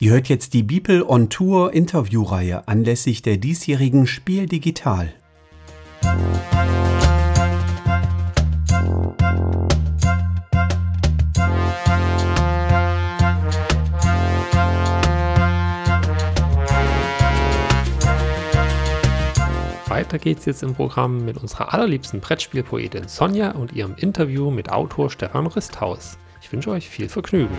Ihr hört jetzt die Beeple on Tour Interviewreihe anlässlich der diesjährigen Spiel Digital. Weiter geht's jetzt im Programm mit unserer allerliebsten Brettspielpoetin Sonja und ihrem Interview mit Autor Stefan Risthaus. Ich wünsche euch viel Vergnügen.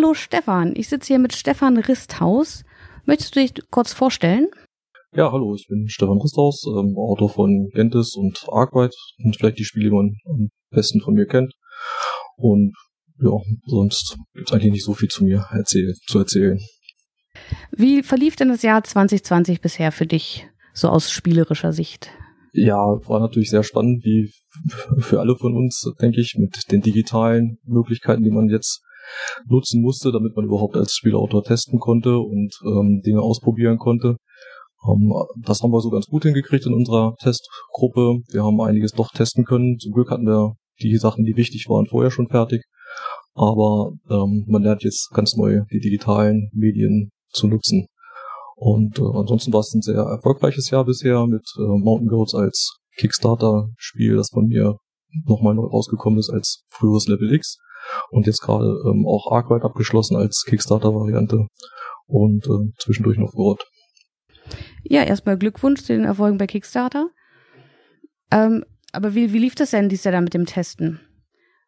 Hallo Stefan, ich sitze hier mit Stefan Risthaus. Möchtest du dich kurz vorstellen? Ja, hallo, ich bin Stefan Risthaus, ähm, Autor von Gentis und Arkwright und vielleicht die Spiele, die man am besten von mir kennt. Und ja, sonst gibt's eigentlich nicht so viel zu mir erzähl zu erzählen. Wie verlief denn das Jahr 2020 bisher für dich, so aus spielerischer Sicht? Ja, war natürlich sehr spannend, wie für alle von uns, denke ich, mit den digitalen Möglichkeiten, die man jetzt nutzen musste, damit man überhaupt als Spielautor testen konnte und ähm, Dinge ausprobieren konnte. Ähm, das haben wir so ganz gut hingekriegt in unserer Testgruppe. Wir haben einiges doch testen können. Zum Glück hatten wir die Sachen, die wichtig waren, vorher schon fertig. Aber ähm, man lernt jetzt ganz neu die digitalen Medien zu nutzen. Und äh, ansonsten war es ein sehr erfolgreiches Jahr bisher mit äh, Mountain Goats als Kickstarter-Spiel, das von mir nochmal neu rausgekommen ist als früheres Level X. Und jetzt gerade ähm, auch Arkwright abgeschlossen als Kickstarter-Variante und äh, zwischendurch noch Word. Ja, erstmal Glückwunsch zu den Erfolgen bei Kickstarter. Ähm, aber wie, wie lief das denn dieses Jahr dann mit dem Testen?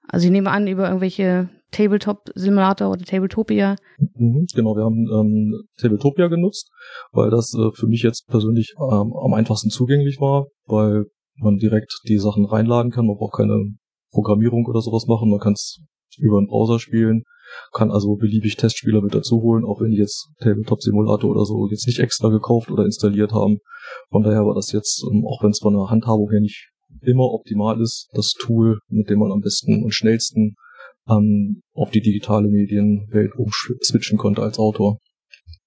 Also ich nehme an, über irgendwelche Tabletop-Simulator oder Tabletopia. Mhm, genau, wir haben ähm, Tabletopia genutzt, weil das äh, für mich jetzt persönlich ähm, am einfachsten zugänglich war, weil man direkt die Sachen reinladen kann, man braucht keine Programmierung oder sowas machen, man kann es über einen Browser spielen, kann also beliebig Testspieler mit dazu holen, auch wenn die jetzt Tabletop Simulator oder so jetzt nicht extra gekauft oder installiert haben. Von daher war das jetzt, ähm, auch wenn es von der Handhabung her nicht immer optimal ist, das Tool, mit dem man am besten und schnellsten ähm, auf die digitale Medienwelt umswitchen konnte als Autor.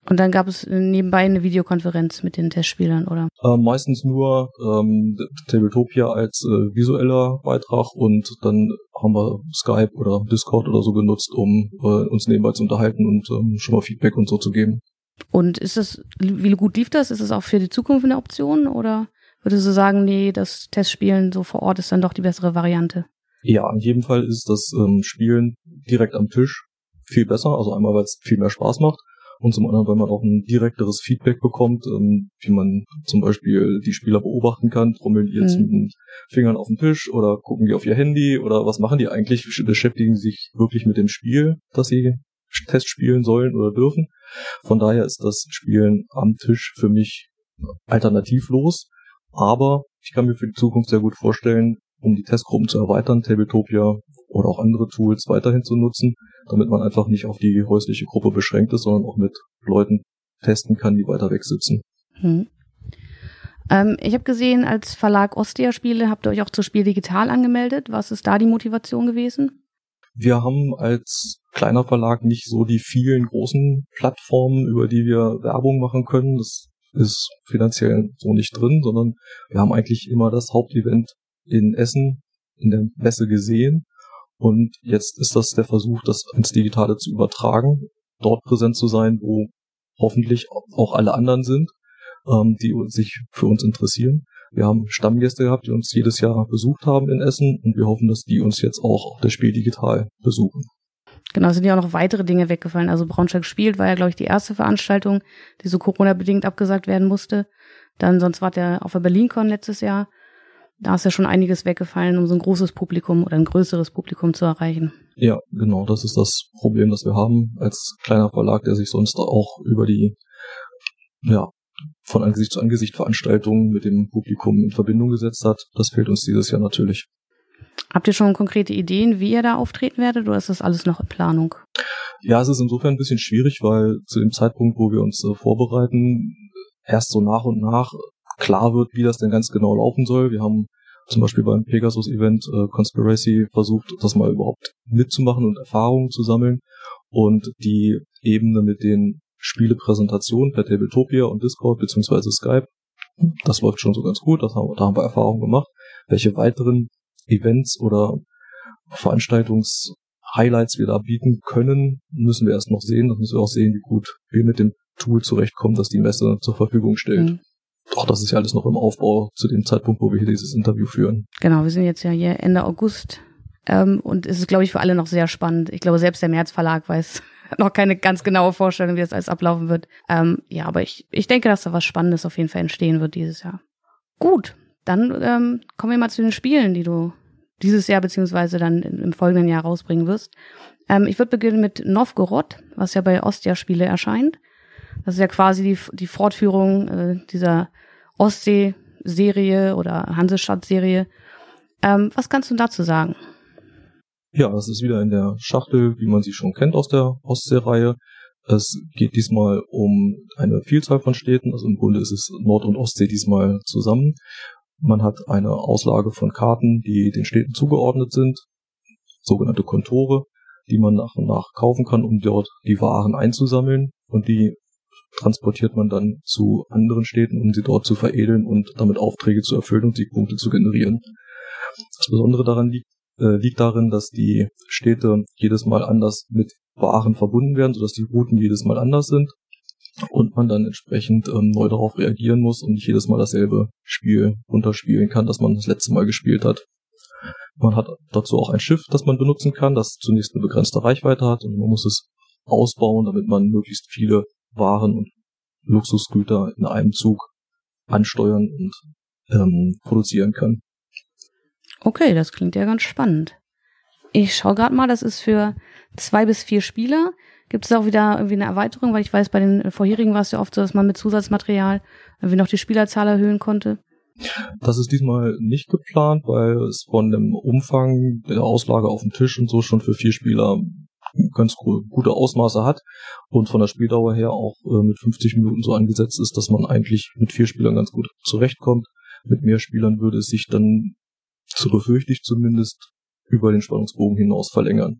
Und dann gab es nebenbei eine Videokonferenz mit den Testspielern, oder? Äh, meistens nur ähm, Tabletopia als äh, visueller Beitrag und dann haben wir Skype oder Discord oder so genutzt, um äh, uns nebenbei zu unterhalten und ähm, schon mal Feedback und so zu geben. Und ist das, wie gut lief das? Ist es auch für die Zukunft eine Option oder würdest du sagen, nee, das Testspielen so vor Ort ist dann doch die bessere Variante? Ja, in jedem Fall ist das ähm, Spielen direkt am Tisch viel besser. Also einmal, weil es viel mehr Spaß macht und zum anderen, weil man auch ein direkteres Feedback bekommt, ähm, wie man zum Beispiel die Spieler beobachten kann, trommeln die jetzt mhm. mit den Fingern auf den Tisch oder gucken die auf ihr Handy oder was machen die eigentlich, beschäftigen sich wirklich mit dem Spiel, das sie Test spielen sollen oder dürfen. Von daher ist das Spielen am Tisch für mich alternativlos, aber ich kann mir für die Zukunft sehr gut vorstellen, um die Testgruppen zu erweitern, Tabletopia oder auch andere Tools weiterhin zu nutzen, damit man einfach nicht auf die häusliche Gruppe beschränkt ist, sondern auch mit Leuten testen kann, die weiter weg sitzen. Hm. Ähm, ich habe gesehen, als Verlag Ostia Spiele habt ihr euch auch zu Spiel Digital angemeldet. Was ist da die Motivation gewesen? Wir haben als kleiner Verlag nicht so die vielen großen Plattformen, über die wir Werbung machen können. Das ist finanziell so nicht drin, sondern wir haben eigentlich immer das Hauptevent in Essen in der Messe gesehen. Und jetzt ist das der Versuch, das ins Digitale zu übertragen, dort präsent zu sein, wo hoffentlich auch alle anderen sind, ähm, die sich für uns interessieren. Wir haben Stammgäste gehabt, die uns jedes Jahr besucht haben in Essen und wir hoffen, dass die uns jetzt auch auf das Spiel digital besuchen. Genau, es sind ja auch noch weitere Dinge weggefallen. Also Braunschweig spielt war ja, glaube ich, die erste Veranstaltung, die so Corona-bedingt abgesagt werden musste. Dann sonst war der auf der BerlinCon letztes Jahr. Da ist ja schon einiges weggefallen, um so ein großes Publikum oder ein größeres Publikum zu erreichen. Ja, genau, das ist das Problem, das wir haben als kleiner Verlag, der sich sonst auch über die, ja, von Angesicht zu Angesicht Veranstaltungen mit dem Publikum in Verbindung gesetzt hat. Das fehlt uns dieses Jahr natürlich. Habt ihr schon konkrete Ideen, wie ihr da auftreten werdet, oder ist das alles noch in Planung? Ja, es ist insofern ein bisschen schwierig, weil zu dem Zeitpunkt, wo wir uns äh, vorbereiten, erst so nach und nach klar wird, wie das denn ganz genau laufen soll. Wir haben zum Beispiel beim Pegasus-Event äh, Conspiracy versucht, das mal überhaupt mitzumachen und Erfahrungen zu sammeln. Und die Ebene mit den Spielepräsentationen per Tabletopia und Discord beziehungsweise Skype, das läuft schon so ganz gut, das haben, da haben wir Erfahrungen gemacht. welche weiteren Events oder Veranstaltungs-Highlights wir da bieten können, müssen wir erst noch sehen. Das müssen wir auch sehen, wie gut wir mit dem Tool zurechtkommen, das die Messe zur Verfügung stellt. Mhm. Doch, das ist ja alles noch im Aufbau zu dem Zeitpunkt, wo wir hier dieses Interview führen. Genau, wir sind jetzt ja hier Ende August ähm, und es ist, glaube ich, für alle noch sehr spannend. Ich glaube, selbst der März Verlag weiß noch keine ganz genaue Vorstellung, wie das alles ablaufen wird. Ähm, ja, aber ich, ich denke, dass da was Spannendes auf jeden Fall entstehen wird dieses Jahr. Gut, dann ähm, kommen wir mal zu den Spielen, die du dieses Jahr beziehungsweise dann im folgenden Jahr rausbringen wirst. Ähm, ich würde beginnen mit Novgorod, was ja bei Ostia-Spiele erscheint. Das ist ja quasi die, die Fortführung äh, dieser Ostsee-Serie oder Hansestadt-Serie. Ähm, was kannst du dazu sagen? Ja, das ist wieder in der Schachtel, wie man sie schon kennt aus der Ostsee-Reihe. Es geht diesmal um eine Vielzahl von Städten, also im Grunde ist es Nord- und Ostsee diesmal zusammen. Man hat eine Auslage von Karten, die den Städten zugeordnet sind, sogenannte Kontore, die man nach und nach kaufen kann, um dort die Waren einzusammeln und die transportiert man dann zu anderen Städten, um sie dort zu veredeln und damit Aufträge zu erfüllen und Siegpunkte zu generieren. Das Besondere daran liegt, äh, liegt darin, dass die Städte jedes Mal anders mit Waren verbunden werden, sodass die Routen jedes Mal anders sind und man dann entsprechend ähm, neu darauf reagieren muss und nicht jedes Mal dasselbe Spiel runterspielen kann, das man das letzte Mal gespielt hat. Man hat dazu auch ein Schiff, das man benutzen kann, das zunächst eine begrenzte Reichweite hat und man muss es ausbauen, damit man möglichst viele Waren und Luxusgüter in einem Zug ansteuern und ähm, produzieren kann. Okay, das klingt ja ganz spannend. Ich schaue gerade mal, das ist für zwei bis vier Spieler. Gibt es auch wieder irgendwie eine Erweiterung? Weil ich weiß, bei den vorherigen war es ja oft so, dass man mit Zusatzmaterial irgendwie noch die Spielerzahl erhöhen konnte. Das ist diesmal nicht geplant, weil es von dem Umfang der Auslage auf dem Tisch und so schon für vier Spieler ganz gute Ausmaße hat und von der Spieldauer her auch äh, mit 50 Minuten so angesetzt ist, dass man eigentlich mit vier Spielern ganz gut zurechtkommt. Mit mehr Spielern würde es sich dann, so befürchte ich zumindest, über den Spannungsbogen hinaus verlängern.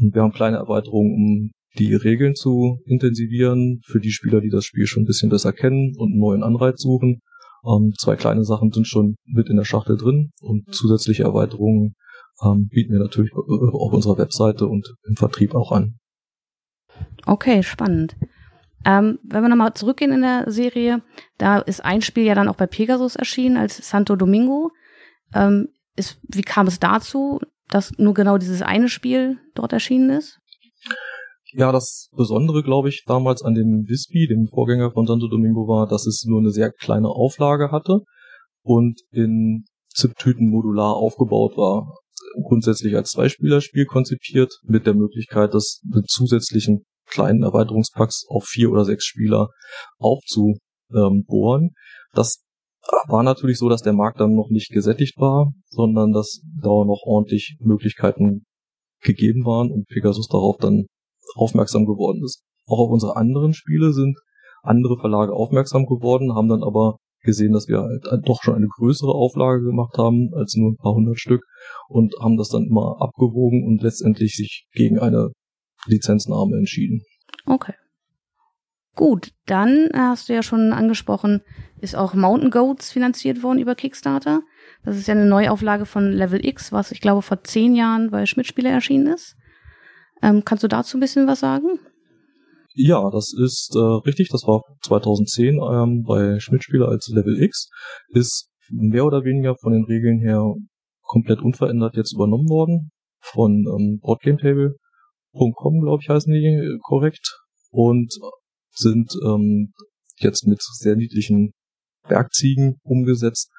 Und wir haben kleine Erweiterungen, um die Regeln zu intensivieren für die Spieler, die das Spiel schon ein bisschen besser kennen und einen neuen Anreiz suchen. Ähm, zwei kleine Sachen sind schon mit in der Schachtel drin und zusätzliche Erweiterungen ähm, bieten wir natürlich auf unserer Webseite und im Vertrieb auch an. Okay, spannend. Ähm, wenn wir nochmal zurückgehen in der Serie, da ist ein Spiel ja dann auch bei Pegasus erschienen als Santo Domingo. Ähm, ist, wie kam es dazu, dass nur genau dieses eine Spiel dort erschienen ist? Ja, das Besondere, glaube ich, damals an dem Vispi, dem Vorgänger von Santo Domingo, war, dass es nur eine sehr kleine Auflage hatte und in ZIP-Tüten modular aufgebaut war grundsätzlich als Zweispielerspiel konzipiert, mit der Möglichkeit, das mit zusätzlichen kleinen Erweiterungspacks auf vier oder sechs Spieler aufzubohren. Das war natürlich so, dass der Markt dann noch nicht gesättigt war, sondern dass da noch ordentlich Möglichkeiten gegeben waren und Pegasus darauf dann aufmerksam geworden ist. Auch auf unsere anderen Spiele sind andere Verlage aufmerksam geworden, haben dann aber gesehen, dass wir halt doch schon eine größere Auflage gemacht haben als nur ein paar hundert Stück und haben das dann immer abgewogen und letztendlich sich gegen eine Lizenznahme entschieden. Okay. Gut, dann hast du ja schon angesprochen, ist auch Mountain Goats finanziert worden über Kickstarter. Das ist ja eine Neuauflage von Level X, was ich glaube vor zehn Jahren bei Schmidt-Spiele erschienen ist. Ähm, kannst du dazu ein bisschen was sagen? Ja, das ist äh, richtig. Das war 2010 ähm, bei Schmidt-Spieler als Level X. Ist mehr oder weniger von den Regeln her komplett unverändert jetzt übernommen worden. Von ähm, BoardGameTable.com, glaube ich, heißen die äh, korrekt. Und sind ähm, jetzt mit sehr niedlichen Werkziegen umgesetzt,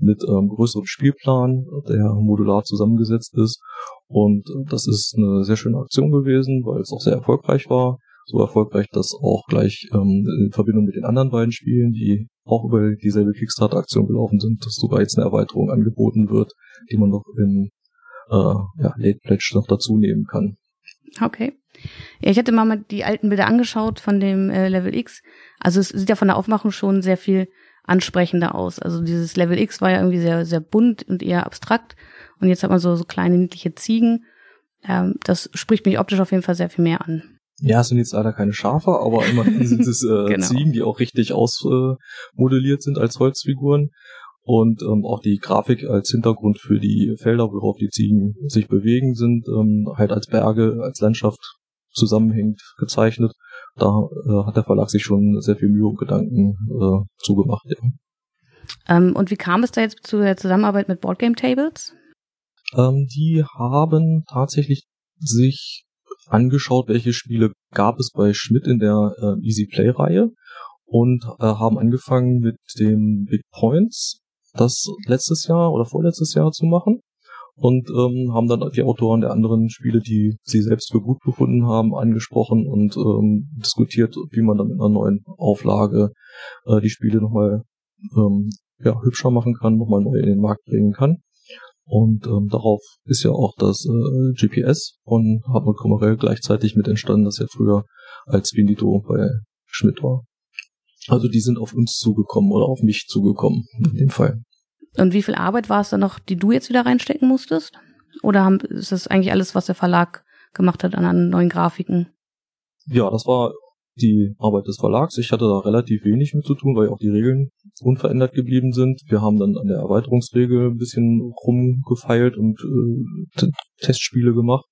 mit ähm, größerem Spielplan, der modular zusammengesetzt ist. Und äh, das ist eine sehr schöne Aktion gewesen, weil es auch sehr erfolgreich war so erfolgreich, dass auch gleich ähm, in Verbindung mit den anderen beiden Spielen, die auch über dieselbe Kickstarter-Aktion gelaufen sind, dass sogar jetzt eine Erweiterung angeboten wird, die man noch im äh, ja, Late Pledge noch dazu nehmen kann. Okay. Ja, ich hatte mal die alten Bilder angeschaut von dem äh, Level X. Also es sieht ja von der Aufmachung schon sehr viel ansprechender aus. Also dieses Level X war ja irgendwie sehr, sehr bunt und eher abstrakt. Und jetzt hat man so, so kleine niedliche Ziegen. Ähm, das spricht mich optisch auf jeden Fall sehr viel mehr an. Ja, es sind jetzt leider keine Schafe, aber immerhin sind es äh, genau. Ziegen, die auch richtig ausmodelliert äh, sind als Holzfiguren. Und ähm, auch die Grafik als Hintergrund für die Felder, worauf die Ziegen sich bewegen, sind ähm, halt als Berge, als Landschaft zusammenhängend gezeichnet. Da äh, hat der Verlag sich schon sehr viel Mühe und Gedanken äh, zugemacht. Ja. Ähm, und wie kam es da jetzt zu der Zusammenarbeit mit Boardgame Tables? Ähm, die haben tatsächlich sich angeschaut, welche Spiele gab es bei Schmidt in der äh, Easy Play Reihe und äh, haben angefangen mit dem Big Points, das letztes Jahr oder vorletztes Jahr zu machen und ähm, haben dann die Autoren der anderen Spiele, die sie selbst für gut befunden haben, angesprochen und ähm, diskutiert, wie man dann mit einer neuen Auflage äh, die Spiele nochmal ähm, ja, hübscher machen kann, nochmal neu in den Markt bringen kann. Und ähm, darauf ist ja auch das äh, GPS von Hartmut Kommerell gleichzeitig mit entstanden, das ja früher als Vinito bei Schmidt war. Also die sind auf uns zugekommen oder auf mich zugekommen in dem Fall. Und wie viel Arbeit war es dann noch, die du jetzt wieder reinstecken musstest? Oder haben, ist das eigentlich alles, was der Verlag gemacht hat an, an neuen Grafiken? Ja, das war die Arbeit des Verlags. Ich hatte da relativ wenig mit zu tun, weil auch die Regeln unverändert geblieben sind. Wir haben dann an der Erweiterungsregel ein bisschen rumgefeilt und äh, Testspiele gemacht.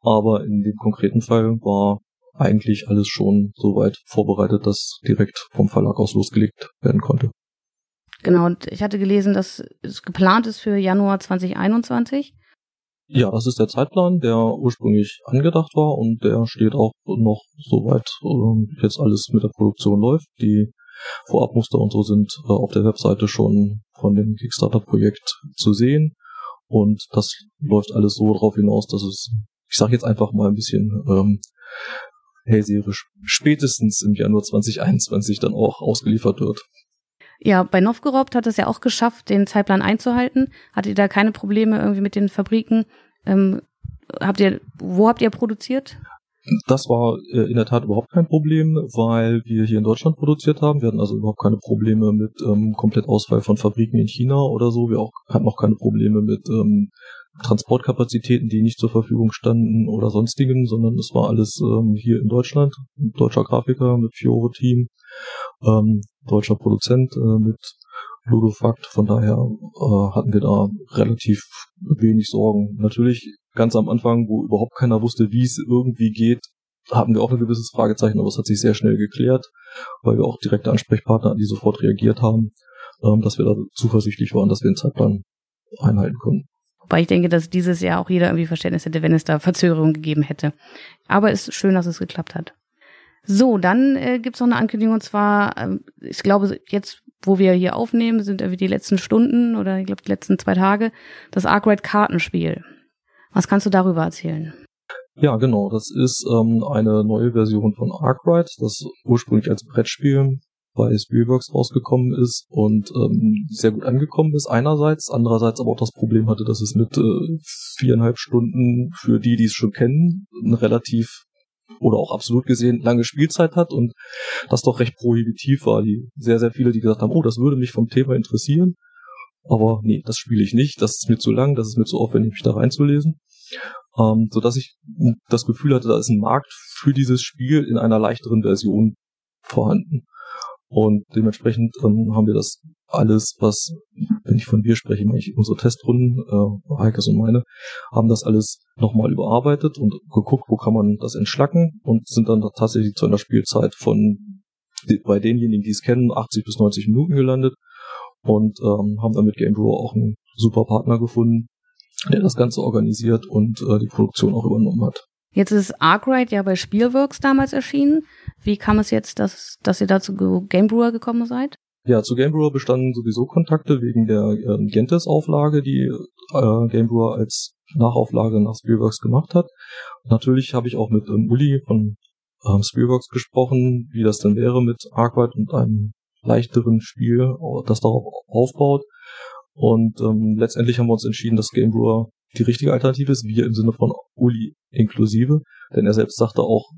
Aber in dem konkreten Fall war eigentlich alles schon so weit vorbereitet, dass direkt vom Verlag aus losgelegt werden konnte. Genau, und ich hatte gelesen, dass es geplant ist für Januar 2021. Ja, das ist der Zeitplan, der ursprünglich angedacht war und der steht auch noch soweit äh, jetzt alles mit der Produktion läuft. Die Vorabmuster und so sind äh, auf der Webseite schon von dem Kickstarter-Projekt zu sehen und das läuft alles so darauf hinaus, dass es, ich sage jetzt einfach mal ein bisschen ähm, hellseherisch, spätestens im Januar 2021 dann auch ausgeliefert wird. Ja, bei Novgorod hat es ja auch geschafft, den Zeitplan einzuhalten. Hattet ihr da keine Probleme irgendwie mit den Fabriken? Ähm, habt ihr, wo habt ihr produziert? Das war äh, in der Tat überhaupt kein Problem, weil wir hier in Deutschland produziert haben. Wir hatten also überhaupt keine Probleme mit ähm, komplett Ausfall von Fabriken in China oder so. Wir auch, hatten auch keine Probleme mit ähm, Transportkapazitäten, die nicht zur Verfügung standen oder sonstigen, sondern es war alles ähm, hier in Deutschland. Ein deutscher Grafiker mit Fiore-Team, ähm, deutscher Produzent äh, mit Ludofakt. Von daher äh, hatten wir da relativ wenig Sorgen. Natürlich ganz am Anfang, wo überhaupt keiner wusste, wie es irgendwie geht, hatten wir auch ein gewisses Fragezeichen, aber es hat sich sehr schnell geklärt, weil wir auch direkte Ansprechpartner, die sofort reagiert haben, ähm, dass wir da zuversichtlich waren, dass wir den Zeitplan einhalten können. Wobei ich denke, dass dieses Jahr auch jeder irgendwie Verständnis hätte, wenn es da Verzögerungen gegeben hätte. Aber es ist schön, dass es geklappt hat. So, dann äh, gibt es noch eine Ankündigung und zwar, äh, ich glaube, jetzt, wo wir hier aufnehmen, sind irgendwie die letzten Stunden oder ich glaube die letzten zwei Tage, das Arkwright Kartenspiel. Was kannst du darüber erzählen? Ja, genau. Das ist ähm, eine neue Version von Arkwright, das ursprünglich als Brettspiel bei Spielworks rausgekommen ist und ähm, sehr gut angekommen ist einerseits, andererseits aber auch das Problem hatte, dass es mit äh, viereinhalb Stunden für die, die es schon kennen, ein relativ oder auch absolut gesehen lange Spielzeit hat und das doch recht prohibitiv war. Die sehr, sehr viele, die gesagt haben, oh, das würde mich vom Thema interessieren, aber nee, das spiele ich nicht, das ist mir zu lang, das ist mir zu aufwendig, mich da reinzulesen. Ähm, so dass ich das Gefühl hatte, da ist ein Markt für dieses Spiel in einer leichteren Version vorhanden. Und dementsprechend ähm, haben wir das alles, was, wenn ich von wir spreche, meine ich unsere Testrunden, äh, Heikes und meine, haben das alles nochmal überarbeitet und geguckt, wo kann man das entschlacken und sind dann tatsächlich zu einer Spielzeit von bei denjenigen, die es kennen, 80 bis 90 Minuten gelandet und ähm, haben dann mit Game Brewer auch einen super Partner gefunden, der das Ganze organisiert und äh, die Produktion auch übernommen hat. Jetzt ist Arkwright ja bei Spielworks damals erschienen. Wie kam es jetzt, dass, dass ihr da zu Game Brewer gekommen seid? Ja, zu Game Brewer bestanden sowieso Kontakte wegen der äh, Gentes-Auflage, die äh, Game Brewer als Nachauflage nach Spielworks gemacht hat. Natürlich habe ich auch mit ähm, Uli von ähm, Spielworks gesprochen, wie das denn wäre mit Arkwright und einem leichteren Spiel, das darauf aufbaut. Und ähm, letztendlich haben wir uns entschieden, dass Game Brewer die richtige Alternative ist, wir im Sinne von Uli inklusive, denn er selbst sagte auch,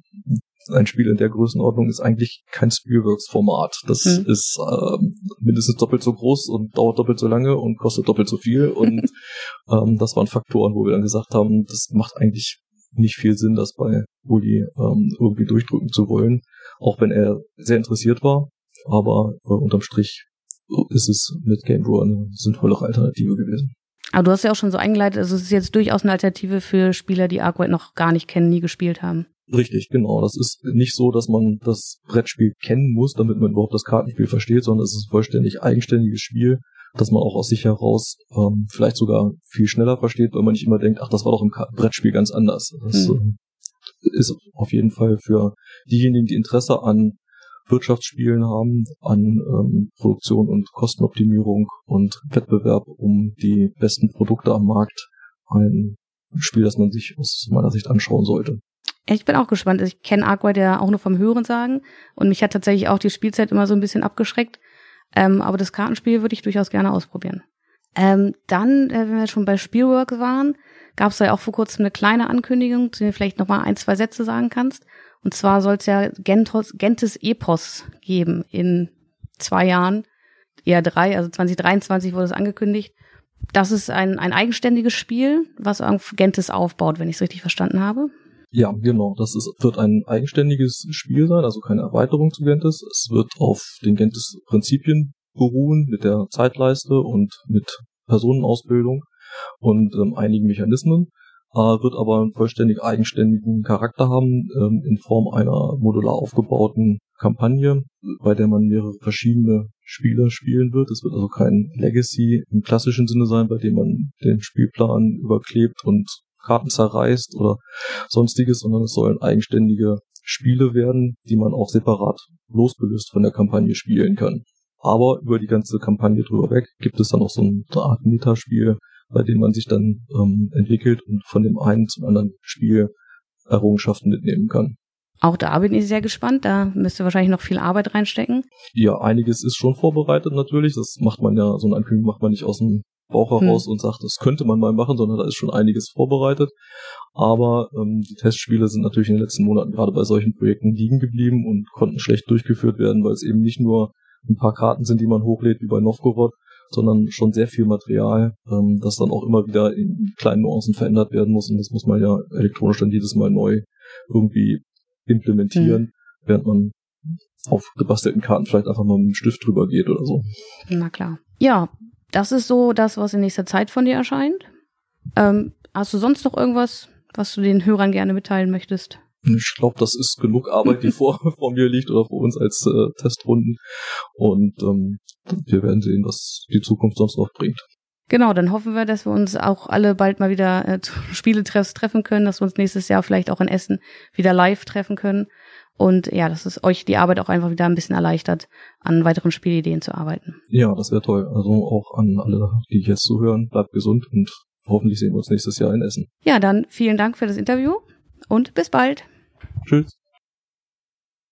ein Spiel in der Größenordnung ist eigentlich kein Spielworks-Format. Das hm. ist äh, mindestens doppelt so groß und dauert doppelt so lange und kostet doppelt so viel. Und ähm, das waren Faktoren, wo wir dann gesagt haben, das macht eigentlich nicht viel Sinn, das bei Uli ähm, irgendwie durchdrücken zu wollen, auch wenn er sehr interessiert war. Aber äh, unterm Strich ist es mit Game Brewer eine sinnvollere Alternative gewesen. Aber du hast ja auch schon so eingeleitet, also es ist jetzt durchaus eine Alternative für Spieler, die Arkwright noch gar nicht kennen, nie gespielt haben. Richtig, genau. Das ist nicht so, dass man das Brettspiel kennen muss, damit man überhaupt das Kartenspiel versteht, sondern es ist ein vollständig eigenständiges Spiel, das man auch aus sich heraus ähm, vielleicht sogar viel schneller versteht, weil man nicht immer denkt, ach, das war doch im Brettspiel ganz anders. Das mhm. äh, ist auf jeden Fall für diejenigen, die Interesse an Wirtschaftsspielen haben, an ähm, Produktion und Kostenoptimierung und Wettbewerb um die besten Produkte am Markt ein Spiel, das man sich aus meiner Sicht anschauen sollte. Ich bin auch gespannt. Ich kenne Aqua ja auch nur vom Hören sagen und mich hat tatsächlich auch die Spielzeit immer so ein bisschen abgeschreckt. Ähm, aber das Kartenspiel würde ich durchaus gerne ausprobieren. Ähm, dann, äh, wenn wir schon bei Spielwork waren, gab es ja auch vor kurzem eine kleine Ankündigung, zu der du vielleicht noch mal ein, zwei Sätze sagen kannst. Und zwar soll es ja Gentos, Gentes Epos geben in zwei Jahren, eher drei, also 2023 wurde es angekündigt. Das ist ein, ein eigenständiges Spiel, was auf Gentes aufbaut, wenn ich es richtig verstanden habe. Ja, genau. Das ist, wird ein eigenständiges Spiel sein, also keine Erweiterung zu Gentes. Es wird auf den Gentes-Prinzipien beruhen, mit der Zeitleiste und mit Personenausbildung und ähm, einigen Mechanismen, äh, wird aber einen vollständig eigenständigen Charakter haben, ähm, in Form einer modular aufgebauten Kampagne, bei der man mehrere verschiedene Spieler spielen wird. Es wird also kein Legacy im klassischen Sinne sein, bei dem man den Spielplan überklebt und Karten zerreißt oder sonstiges, sondern es sollen eigenständige Spiele werden, die man auch separat losgelöst von der Kampagne spielen kann. Aber über die ganze Kampagne drüber weg gibt es dann auch so eine Art Metaspiel, bei dem man sich dann ähm, entwickelt und von dem einen zum anderen Spiel Errungenschaften mitnehmen kann. Auch da bin ich sehr gespannt. Da müsste wahrscheinlich noch viel Arbeit reinstecken. Ja, einiges ist schon vorbereitet natürlich. Das macht man ja, so eine Ankündigung macht man nicht aus dem Bauch heraus hm. und sagt, das könnte man mal machen, sondern da ist schon einiges vorbereitet. Aber ähm, die Testspiele sind natürlich in den letzten Monaten gerade bei solchen Projekten liegen geblieben und konnten schlecht durchgeführt werden, weil es eben nicht nur ein paar Karten sind, die man hochlädt, wie bei Novgorod, sondern schon sehr viel Material, ähm, das dann auch immer wieder in kleinen Nuancen verändert werden muss. Und das muss man ja elektronisch dann jedes Mal neu irgendwie implementieren, hm. während man auf gebastelten Karten vielleicht einfach mal mit dem Stift drüber geht oder so. Na klar. Ja, das ist so das, was in nächster Zeit von dir erscheint. Ähm, hast du sonst noch irgendwas, was du den Hörern gerne mitteilen möchtest? Ich glaube, das ist genug Arbeit, die vor, vor mir liegt oder vor uns als äh, Testrunden. Und ähm, wir werden sehen, was die Zukunft sonst noch bringt. Genau, dann hoffen wir, dass wir uns auch alle bald mal wieder äh, zu Spieletreffs treffen können, dass wir uns nächstes Jahr vielleicht auch in Essen wieder live treffen können. Und ja, dass es euch die Arbeit auch einfach wieder ein bisschen erleichtert, an weiteren Spielideen zu arbeiten. Ja, das wäre toll. Also auch an alle, die jetzt zuhören, bleibt gesund und hoffentlich sehen wir uns nächstes Jahr in Essen. Ja, dann vielen Dank für das Interview und bis bald. Tschüss.